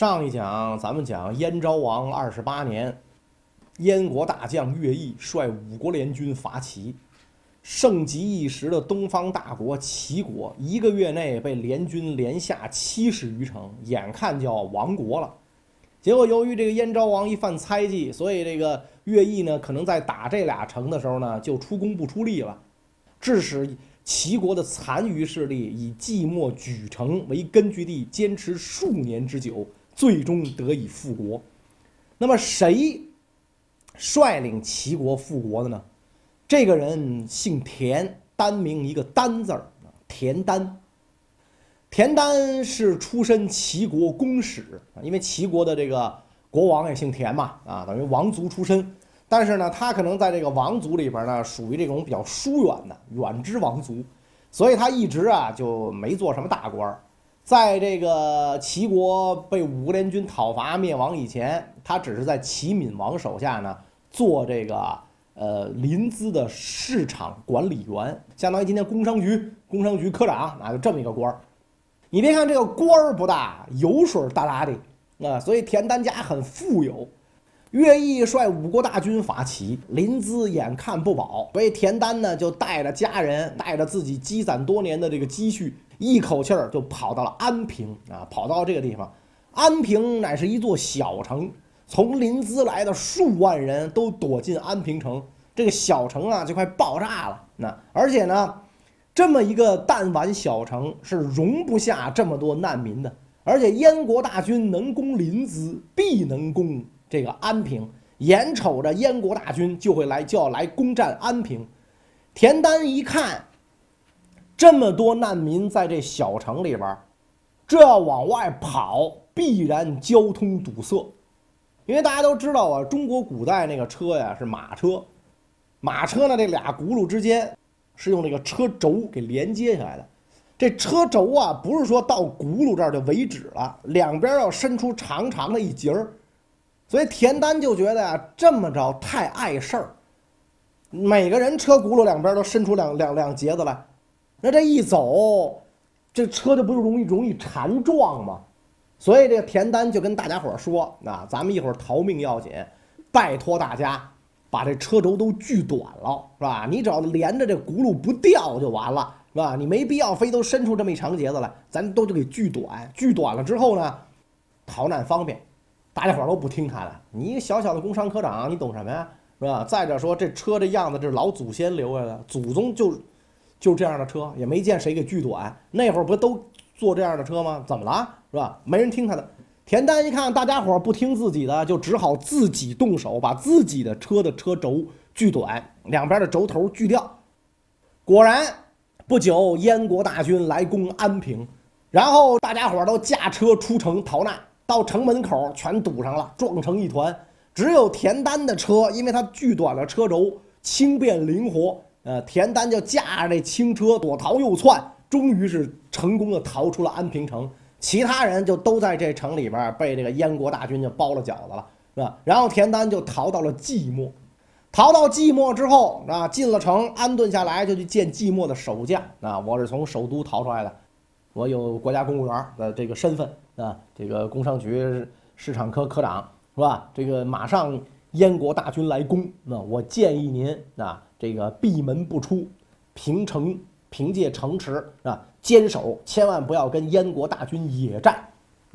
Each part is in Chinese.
上一讲咱们讲燕昭王二十八年，燕国大将乐毅率五国联军伐齐，盛极一时的东方大国齐国，一个月内被联军连下七十余城，眼看就要亡国了。结果由于这个燕昭王一犯猜忌，所以这个乐毅呢，可能在打这俩城的时候呢，就出工不出力了，致使。齐国的残余势力以寂寞莒城为根据地，坚持数年之久，最终得以复国。那么，谁率领齐国复国的呢？这个人姓田，单名一个“单”字儿，田丹。田丹是出身齐国公室啊，因为齐国的这个国王也姓田嘛，啊，等于王族出身。但是呢，他可能在这个王族里边呢，属于这种比较疏远的远支王族，所以他一直啊就没做什么大官儿。在这个齐国被五国联军讨伐灭亡以前，他只是在齐闵王手下呢做这个呃临淄的市场管理员，相当于今天工商局工商局科长，啊就这么一个官儿。你别看这个官儿不大，油水大大的啊，所以田丹家很富有。乐毅率五国大军伐齐，临淄眼看不保，所以田丹呢就带着家人，带着自己积攒多年的这个积蓄，一口气儿就跑到了安平啊，跑到这个地方。安平乃是一座小城，从临淄来的数万人都躲进安平城，这个小城啊就快爆炸了。那而且呢，这么一个弹丸小城是容不下这么多难民的，而且燕国大军能攻临淄，必能攻。这个安平，眼瞅着燕国大军就会来，就要来攻占安平。田丹一看，这么多难民在这小城里边，这要往外跑，必然交通堵塞。因为大家都知道啊，中国古代那个车呀是马车，马车呢这俩轱辘之间是用这个车轴给连接下来的。这车轴啊，不是说到轱辘这儿就为止了，两边要伸出长长的一截儿。所以田丹就觉得呀，这么着太碍事儿。每个人车轱辘两边都伸出两两两节子来，那这一走，这车就不就容易容易缠撞吗？所以这个田丹就跟大家伙说：“啊咱们一会儿逃命要紧，拜托大家把这车轴都锯短了，是吧？你只要连着这轱辘不掉就完了，是吧？你没必要非都伸出这么一长节子来，咱都就给锯短。锯短了之后呢，逃难方便。”大家伙都不听他的，你一个小小的工商科长，你懂什么呀？是吧？再者说，这车这样子，这是老祖先留下的，祖宗就就这样的车，也没见谁给锯短。那会儿不都坐这样的车吗？怎么了？是吧？没人听他的。田丹一看大家伙不听自己的，就只好自己动手，把自己的车的车轴锯短，两边的轴头锯掉。果然，不久燕国大军来攻安平，然后大家伙都驾车出城逃难。到城门口全堵上了，撞成一团。只有田丹的车，因为他锯短了车轴，轻便灵活。呃，田丹就驾着这轻车左逃右窜，终于是成功的逃出了安平城。其他人就都在这城里边被这个燕国大军就包了饺子了，是吧？然后田丹就逃到了寂寞，逃到寂寞之后啊，进了城安顿下来，就去见寂寞的守将啊。我是从首都逃出来的，我有国家公务员的这个身份。啊，这个工商局市场科科长是吧？这个马上燕国大军来攻，那我建议您啊，这个闭门不出，平城凭借城池啊坚守，千万不要跟燕国大军野战。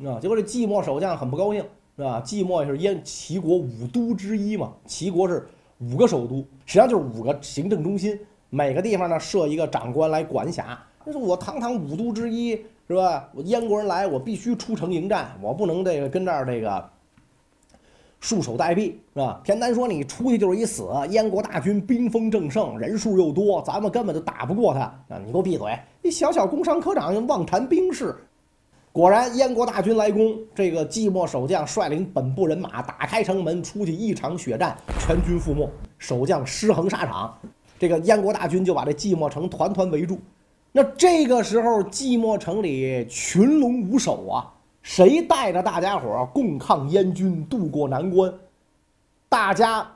啊，结果这寂寞守将很不高兴，是吧？寂寞也是燕齐国五都之一嘛，齐国是五个首都，实际上就是五个行政中心，每个地方呢设一个长官来管辖。那是我堂堂五都之一。是吧？我燕国人来，我必须出城迎战，我不能这个跟这儿这个束手待毙，是吧？田丹说：“你出去就是一死。燕国大军兵锋正盛，人数又多，咱们根本就打不过他。啊，你给我闭嘴！你小小工商科长妄谈兵事。”果然，燕国大军来攻，这个寂寞守将率领本部人马打开城门，出去一场血战，全军覆没，守将失衡沙场，这个燕国大军就把这寂寞城团团围住。那这个时候，寂寞城里群龙无首啊！谁带着大家伙共抗燕军，渡过难关？大家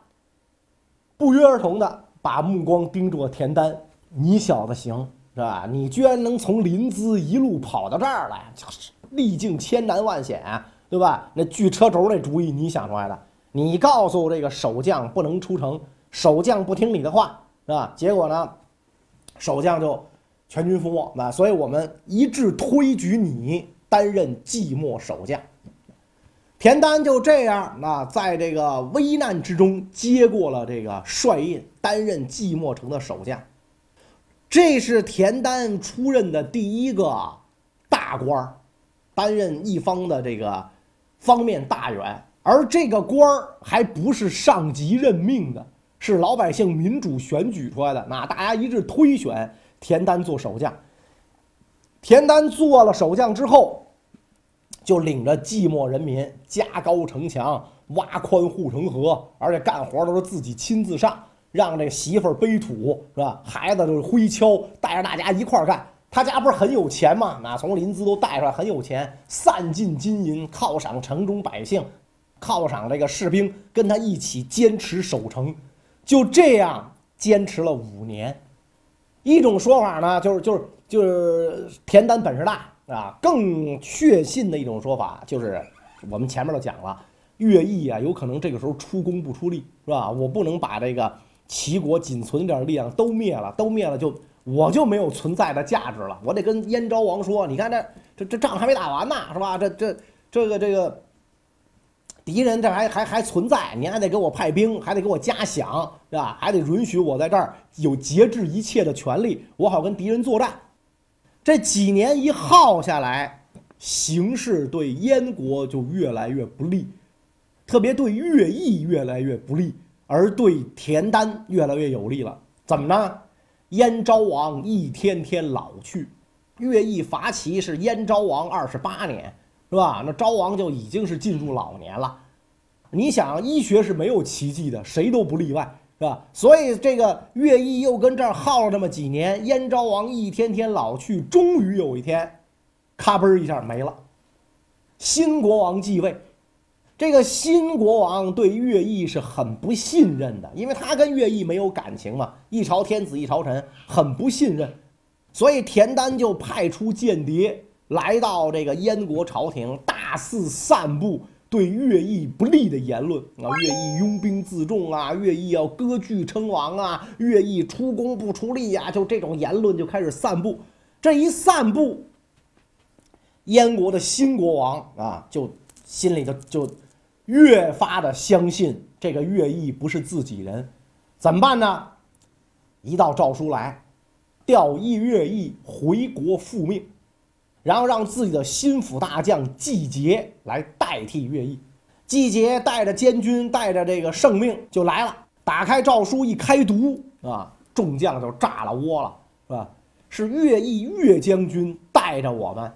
不约而同的把目光盯住了田丹。你小子行是吧？你居然能从临淄一路跑到这儿来，就是历尽千难万险，对吧？那锯车轴那主意你想出来的，你告诉这个守将不能出城，守将不听你的话，是吧？结果呢，守将就全军覆没，那所以我们一致推举你担任寂寞守将。田丹就这样，那在这个危难之中接过了这个帅印，担任寂寞城的守将。这是田丹出任的第一个大官儿，担任一方的这个方面大员。而这个官儿还不是上级任命的，是老百姓民主选举出来的。那大家一致推选田丹做守将。田丹做了守将之后。就领着寂寞人民加高城墙、挖宽护城河，而且干活都是自己亲自上，让这媳妇儿背土是吧？孩子就是挥锹，带着大家一块儿干。他家不是很有钱吗？那从临淄都带出来，很有钱，散尽金银犒赏城中百姓，犒赏这个士兵，跟他一起坚持守城。就这样坚持了五年。一种说法呢，就是就是就是田丹本事大。啊，更确信的一种说法就是，我们前面都讲了，乐毅啊，有可能这个时候出工不出力，是吧？我不能把这个齐国仅存点力量都灭了，都灭了就我就没有存在的价值了。我得跟燕昭王说，你看这这这仗还没打完呢，是吧？这这这个这个敌人这还还还存在，你还得给我派兵，还得给我加饷，是吧？还得允许我在这儿有节制一切的权利，我好跟敌人作战。这几年一耗下来，形势对燕国就越来越不利，特别对乐毅越来越不利，而对田丹越来越有利了。怎么呢？燕昭王一天天老去，乐毅伐齐是燕昭王二十八年，是吧？那昭王就已经是进入老年了。你想，医学是没有奇迹的，谁都不例外。是吧？所以这个乐毅又跟这儿耗了这么几年，燕昭王一天天老去，终于有一天，咔嘣一下没了。新国王继位，这个新国王对乐毅是很不信任的，因为他跟乐毅没有感情嘛，一朝天子一朝臣，很不信任。所以田丹就派出间谍来到这个燕国朝廷，大肆散布。对乐毅不利的言论啊，乐毅拥兵自重啊，乐毅要割据称王啊，乐毅出工不出力呀，就这种言论就开始散布。这一散布，燕国的新国王啊，就心里就就越发的相信这个乐毅不是自己人，怎么办呢？一道诏书来，调义乐毅回国复命。然后让自己的心腹大将季节来代替乐毅，季节带着监军，带着这个圣命就来了。打开诏书一开读啊，众将就炸了窝了，是吧？是乐毅岳将军带着我们，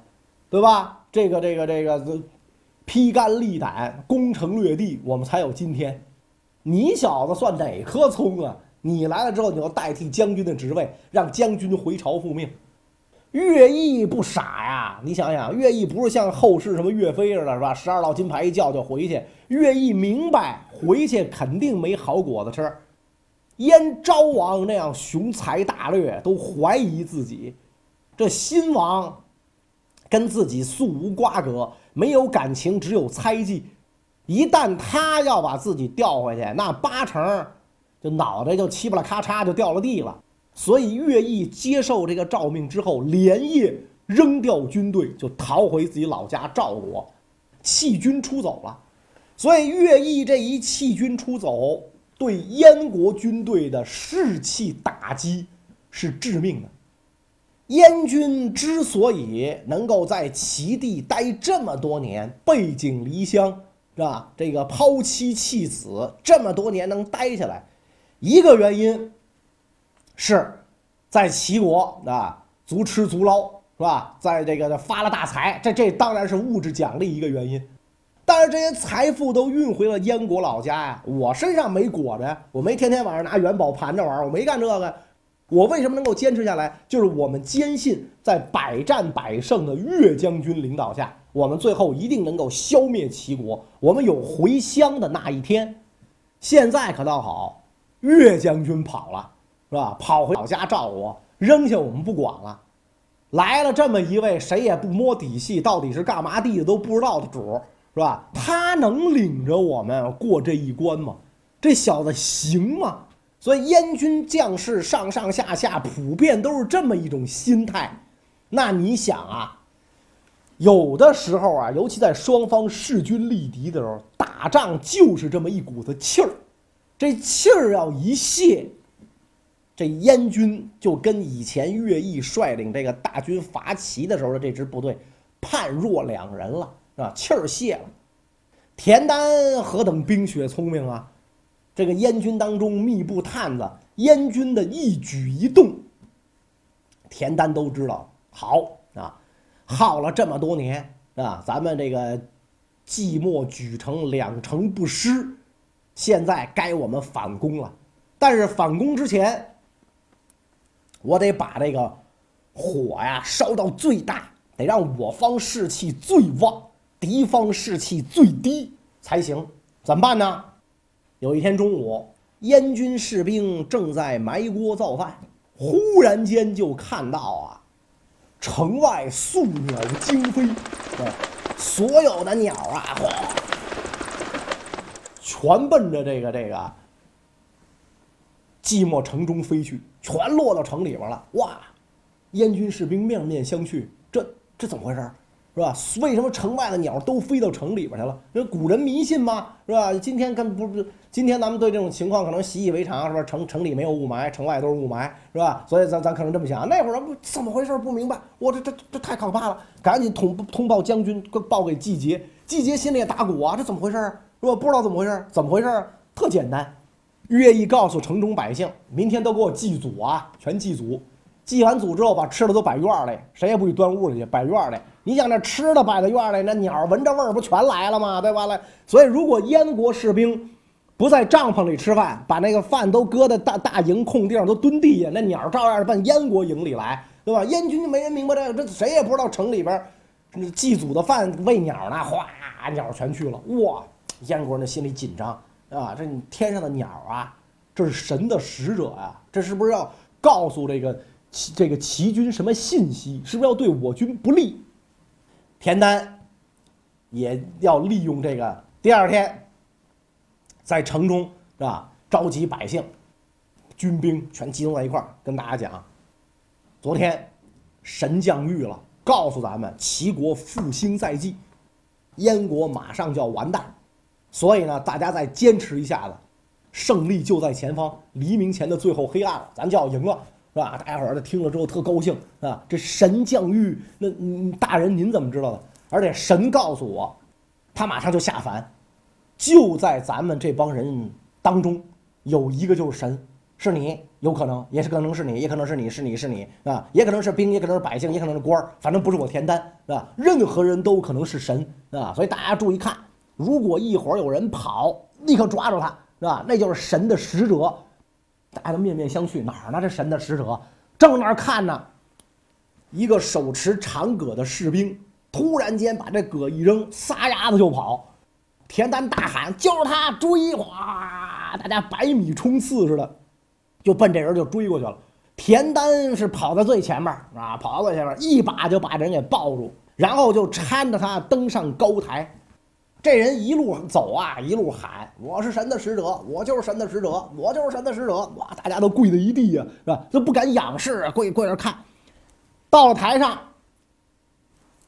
对吧？这个这个这个，披肝沥胆，攻城略地，我们才有今天。你小子算哪颗葱啊？你来了之后，你要代替将军的职位，让将军回朝复命。乐毅不傻，你想想，乐毅不是像后世什么岳飞似的，是吧？十二道金牌一叫就回去。乐毅明白回去肯定没好果子吃。燕昭王那样雄才大略，都怀疑自己。这新王跟自己素无瓜葛，没有感情，只有猜忌。一旦他要把自己调回去，那八成就脑袋就七不啦咔嚓就掉了地了。所以，乐毅接受这个诏命之后，连夜扔掉军队，就逃回自己老家赵国，弃军出走了。所以，乐毅这一弃军出走，对燕国军队的士气打击是致命的。燕军之所以能够在齐地待这么多年，背井离乡，是吧？这个抛妻弃子这么多年能待下来，一个原因。是，在齐国啊，足吃足捞是吧？在这个发了大财，这这当然是物质奖励一个原因，但是这些财富都运回了燕国老家呀。我身上没裹着呀，我没天天晚上拿元宝盘着玩，我没干这个。我为什么能够坚持下来？就是我们坚信，在百战百胜的岳将军领导下，我们最后一定能够消灭齐国，我们有回乡的那一天。现在可倒好，岳将军跑了。是吧？跑回老家赵国，扔下我们不管了。来了这么一位谁也不摸底细，到底是干嘛地的都不知道的主儿，是吧？他能领着我们过这一关吗？这小子行吗？所以燕军将士上上下下普遍都是这么一种心态。那你想啊，有的时候啊，尤其在双方势均力敌的时候，打仗就是这么一股子气儿。这气儿要一泄，这燕军就跟以前乐毅率领这个大军伐齐的时候的这支部队判若两人了，啊，气儿泄了。田丹何等冰雪聪明啊！这个燕军当中密布探子，燕军的一举一动，田丹都知道。好啊，耗了这么多年啊，咱们这个寂寞举城两城不失。现在该我们反攻了，但是反攻之前，我得把这个火呀烧到最大，得让我方士气最旺，敌方士气最低才行。怎么办呢？有一天中午，燕军士兵正在埋锅造饭，忽然间就看到啊，城外宿鸟惊飞，所有的鸟啊，全奔着这个这个寂寞城中飞去，全落到城里边了。哇！燕军士兵面面相觑，这这怎么回事？是吧？为什么城外的鸟都飞到城里边去了？因为古人迷信吗？是吧？今天跟不不，今天咱们对这种情况可能习以为常，是吧？城城里没有雾霾，城外都是雾霾，是吧？所以咱咱可能这么想。那会儿不怎么回事？不明白。我这这这太可怕了！赶紧通通报将军，报给季节。季节心里也打鼓啊，这怎么回事？如果不知道怎么回事，怎么回事？特简单，乐意告诉城中百姓，明天都给我祭祖啊，全祭祖。祭完祖之后，把吃的都摆院里，谁也不许端屋里去，摆院里。你想那吃的摆在院里，那鸟闻着味儿不全来了吗？对吧？来，所以如果燕国士兵不在帐篷里吃饭，把那个饭都搁在大大营空地上，都蹲地下，那鸟照样奔燕国营里来，对吧？燕军就没人明白这个，这谁也不知道城里边祭祖的饭喂鸟呢，哗，鸟全去了，哇！燕国人心里紧张啊！这天上的鸟啊，这是神的使者呀！这是不是要告诉这个齐这个齐军什么信息？是不是要对我军不利？田丹也要利用这个。第二天，在城中是吧？召集百姓、军兵全集中在一块儿，跟大家讲：昨天神降谕了，告诉咱们齐国复兴在即，燕国马上就要完蛋。所以呢，大家再坚持一下子，胜利就在前方。黎明前的最后黑暗了，咱就要赢了，是吧？大家伙儿听了之后特高兴啊！这神降狱，那大人您怎么知道的？而且神告诉我，他马上就下凡，就在咱们这帮人当中有一个就是神，是你，有可能，也是可能是你，也可能是你，是你是你啊，也可能是兵，也可能是百姓，也可能是官儿，反正不是我田丹，啊，任何人都可能是神啊！所以大家注意看。如果一会儿有人跑，立刻抓住他，是吧？那就是神的使者，大家都面面相觑。哪儿呢？这神的使者正那儿看呢。一个手持长戈的士兵突然间把这戈一扔，撒丫子就跑。田丹大喊：“就是他！追！”哗，大家百米冲刺似的，就奔这人就追过去了。田丹是跑在最前面，啊，跑到最前面，一把就把人给抱住，然后就搀着他登上高台。这人一路走啊，一路喊：“我是神的使者，我就是神的使者，我就是神的使者！”哇，大家都跪在一地呀，是吧？都不敢仰视，跪跪着看。到了台上，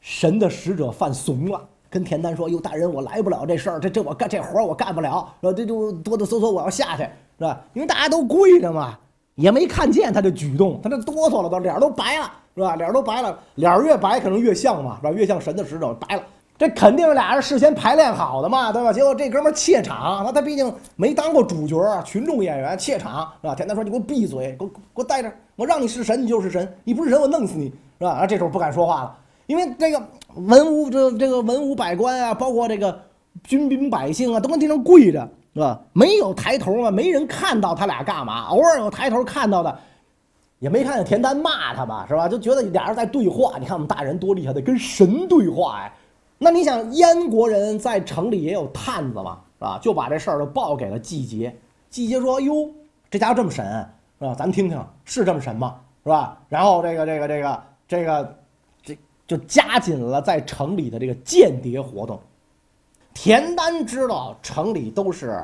神的使者犯怂了，跟田丹说：“哟，大人，我来不了这事儿，这这我干这活我干不了，说这就哆哆嗦嗦，我要下去，是吧？因为大家都跪着嘛，也没看见他的举动，他这哆嗦了，都脸都白了，是吧？脸都白了，脸越白可能越像嘛，是吧？越像神的使者，白了。”这肯定是俩人事先排练好的嘛，对吧？结果这哥们怯场，那他毕竟没当过主角，群众演员怯场是吧？田丹说：“你给我闭嘴，给我给我待着，我让你是神，你就是神；你不是神，我弄死你，是吧？”啊，这时候不敢说话了，因为这个文武这这个文武百官啊，包括这个军兵百姓啊，都跟地上跪着，是吧？没有抬头嘛，没人看到他俩干嘛，偶尔有抬头看到的，也没看见田丹骂他吧，是吧？就觉得俩人在对话。你看我们大人多厉害，得跟神对话呀。那你想，燕国人在城里也有探子嘛，是吧？就把这事儿就报给了季节。季节说：“哟，这家伙这么神，是吧？咱听听，是这么神吗？是吧？”然后这个、这个、这个、这个，这就加紧了在城里的这个间谍活动。田丹知道城里都是，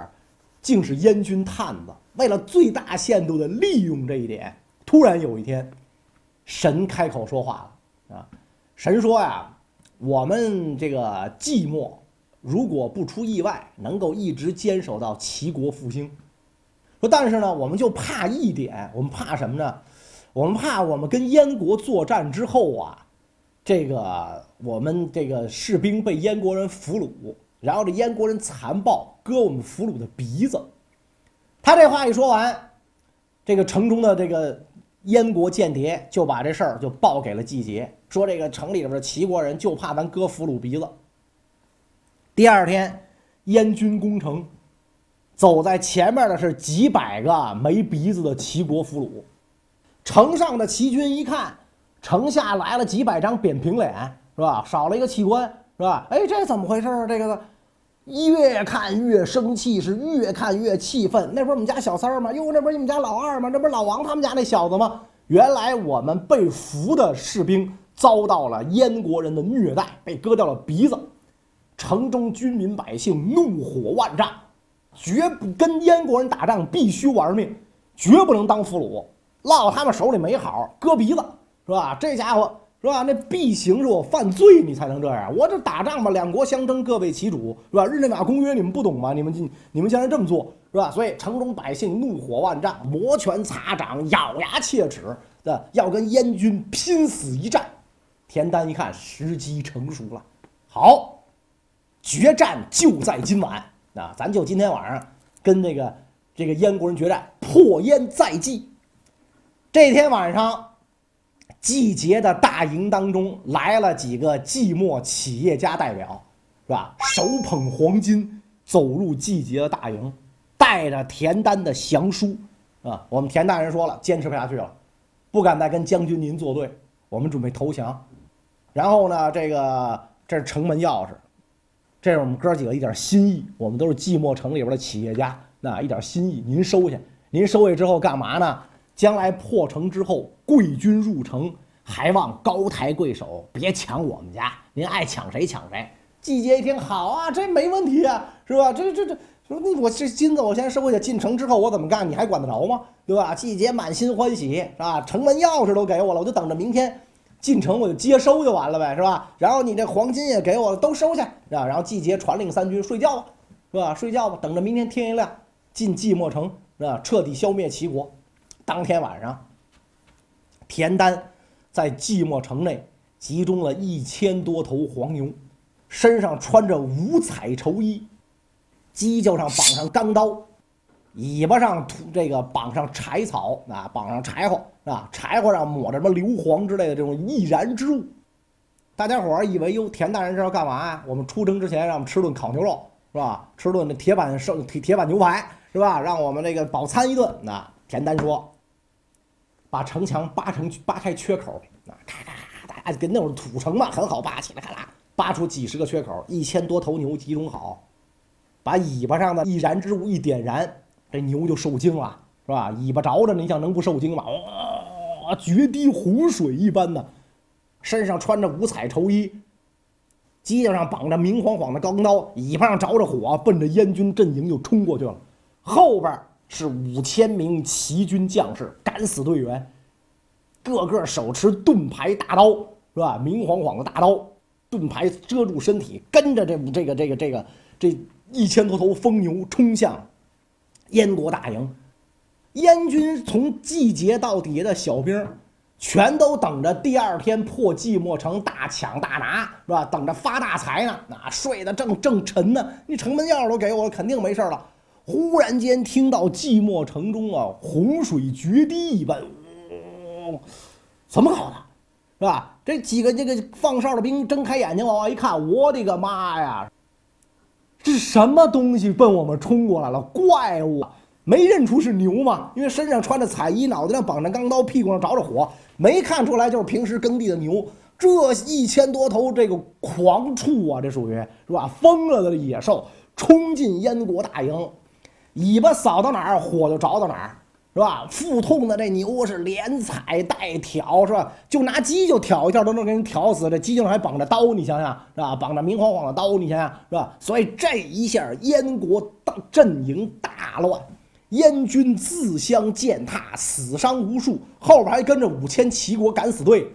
竟是燕军探子。为了最大限度的利用这一点，突然有一天，神开口说话了啊！神说呀，我们这个寂寞，如果不出意外，能够一直坚守到齐国复兴。说但是呢，我们就怕一点，我们怕什么呢？我们怕我们跟燕国作战之后啊，这个我们这个士兵被燕国人俘虏。然后这燕国人残暴，割我们俘虏的鼻子。他这话一说完，这个城中的这个燕国间谍就把这事儿就报给了季节，说这个城里边的齐国人就怕咱割俘虏鼻子。第二天，燕军攻城，走在前面的是几百个没鼻子的齐国俘虏。城上的齐军一看，城下来了几百张扁平脸，是吧？少了一个器官，是吧？哎，这怎么回事啊？这个。越看越生气，是越看越气愤。那不是我们家小三儿吗？哟，那不是你们家老二吗？这不是老王他们家那小子吗？原来我们被俘的士兵遭到了燕国人的虐待，被割掉了鼻子。城中军民百姓怒火万丈，绝不跟燕国人打仗，必须玩命，绝不能当俘虏，落到他们手里没好，割鼻子是吧？这家伙。是吧？那必行是我犯罪，你才能这样。我这打仗嘛，两国相争，各为其主，是吧？日内瓦公约你们不懂吗？你们你你们竟然这么做，是吧？所以城中百姓怒火万丈，摩拳擦掌，咬牙切齿的要跟燕军拼死一战。田丹一看时机成熟了，好，决战就在今晚啊！咱就今天晚上跟这个这个燕国人决战，破燕在即。这天晚上。季节的大营当中来了几个寂寞企业家代表，是吧？手捧黄金走入季节的大营，带着田丹的降书，啊，我们田大人说了，坚持不下去了，不敢再跟将军您作对，我们准备投降。然后呢，这个这是城门钥匙，这是我们哥几个一点心意，我们都是寂寞城里边的企业家，那一点心意您收下。您收下之后干嘛呢？将来破城之后，贵军入城，还望高抬贵手，别抢我们家。您爱抢谁抢谁。季节一听，好啊，这没问题啊，是吧？这这这，说那我这金子我先收下，进城之后我怎么干，你还管得着吗？对吧？季节满心欢喜，是吧？城门钥匙都给我了，我就等着明天进城我就接收就完了呗，是吧？然后你这黄金也给我了，都收下，是吧。然后季节传令三军睡觉吧，是吧？睡觉吧，等着明天天一亮进寂寞城，是吧？彻底消灭齐国。当天晚上，田丹在寂寞城内集中了一千多头黄牛，身上穿着五彩绸衣，犄角上绑上钢刀，尾巴上涂这个绑上柴草啊，绑上柴火啊，柴火上抹着什么硫磺之类的这种易燃之物。大家伙儿以为哟，田大人是要干嘛呀？我们出征之前让我们吃顿烤牛肉是吧？吃顿那铁板生铁铁板牛排是吧？让我们这个饱餐一顿。那田丹说。把城墙扒成扒开缺口，啊，咔咔咔，大家跟那种土城嘛，很好扒起来，咔啦，扒出几十个缺口，一千多头牛集中好，把尾巴上的易燃之物一点燃，这牛就受惊了，是吧？尾巴着着，你想能不受惊吗？哇，决堤洪水一般的，身上穿着五彩绸衣，犄角上绑着明晃晃的钢刀，尾巴上着着火，奔着燕军阵营就冲过去了，后边。是五千名齐军将士，敢死队员，个个手持盾牌大刀，是吧？明晃晃的大刀，盾牌遮住身体，跟着这这个这个这个这一千多头疯牛冲向燕国大营。燕军从季节到底下的小兵，全都等着第二天破寂寞城，大抢大拿，是吧？等着发大财呢。那睡得正正沉呢，你城门钥匙都给我，肯定没事了。忽然间听到寂寞城中啊，洪水决堤一般，怎么搞的，是吧？这几个这个放哨的兵睁开眼睛往外一看，我的个妈呀！这什么东西奔我们冲过来了？怪物，没认出是牛吗？因为身上穿着彩衣，脑袋上绑着钢刀，屁股上着着火，没看出来就是平时耕地的牛。这一千多头这个狂畜啊，这属于是吧？疯了的野兽冲进燕国大营。尾巴扫到哪儿，火就着到哪儿。是吧？腹痛的这牛是连踩带挑，是吧？就拿鸡就挑一下都能给人挑死，这鸡上还绑着刀，你想想是吧？绑着明晃晃的刀，你想想是吧？所以这一下燕国大阵营大乱，燕军自相践踏，死伤无数，后边还跟着五千齐国敢死队，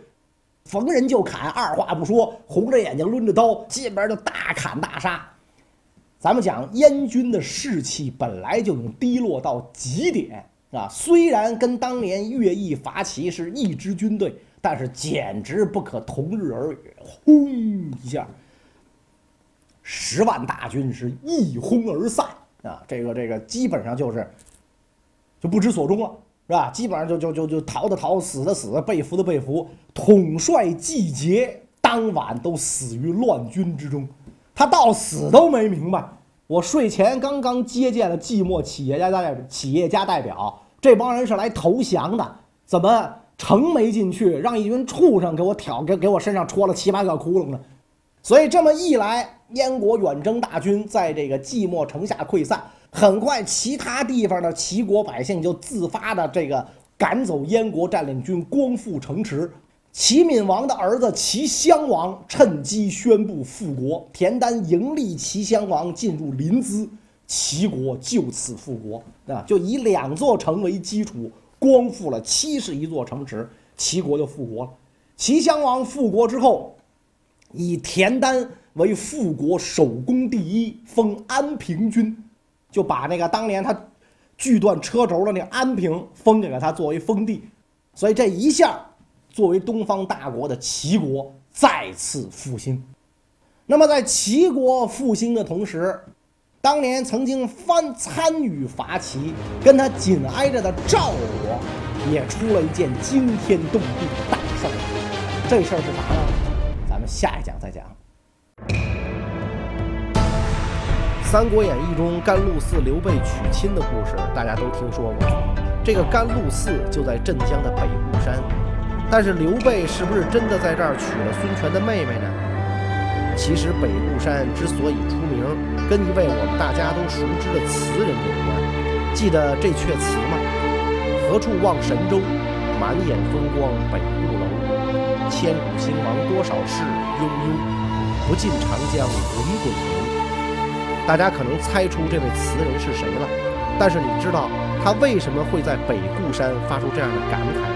逢人就砍，二话不说，红着眼睛抡着刀，进门就大砍大杀。咱们讲燕军的士气本来就已经低落到极点。啊，虽然跟当年乐毅伐齐是一支军队，但是简直不可同日而语。轰一下，十万大军是一哄而散啊！这个这个基本上就是就不知所终了，是吧？基本上就就就就逃的逃，死的死，被俘的被俘。统帅季节当晚都死于乱军之中，他到死都没明白。我睡前刚刚接见了寂寞企业家代企业家代表，这帮人是来投降的，怎么城没进去，让一群畜生给我挑，给给我身上戳了七八个窟窿呢？所以这么一来，燕国远征大军在这个寂寞城下溃散，很快其他地方的齐国百姓就自发的这个赶走燕国占领军，光复城池。齐闵王的儿子齐襄王趁机宣布复国，田丹迎立齐襄王进入临淄，齐国就此复国啊！就以两座城为基础，光复了七十一座城池，齐国就复国了。齐襄王复国之后，以田丹为复国首功第一，封安平君，就把那个当年他锯断车轴的那个安平封给了他作为封地，所以这一下。作为东方大国的齐国再次复兴，那么在齐国复兴的同时，当年曾经翻参与伐齐、跟他紧挨着的赵国，也出了一件惊天动地的大事儿。这事儿是啥呢？咱们下一讲再讲。《三国演义》中甘露寺刘备娶亲的故事，大家都听说过。这个甘露寺就在镇江的北固山。但是刘备是不是真的在这儿娶了孙权的妹妹呢？其实北固山之所以出名，跟一位我们大家都熟知的词人有关。记得这阙词吗？何处望神州，满眼风光北固楼。千古兴亡多少事，悠悠，不尽长江滚滚流。大家可能猜出这位词人是谁了，但是你知道他为什么会在北固山发出这样的感慨？